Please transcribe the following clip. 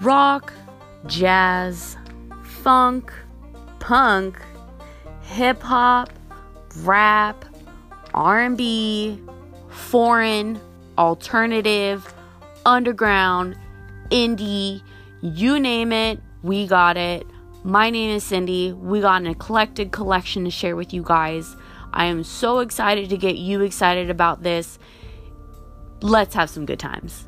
rock, jazz, funk, punk, hip hop, rap, R&B, foreign, alternative, underground, indie, you name it, we got it. My name is Cindy. We got an eclectic collection to share with you guys. I am so excited to get you excited about this. Let's have some good times.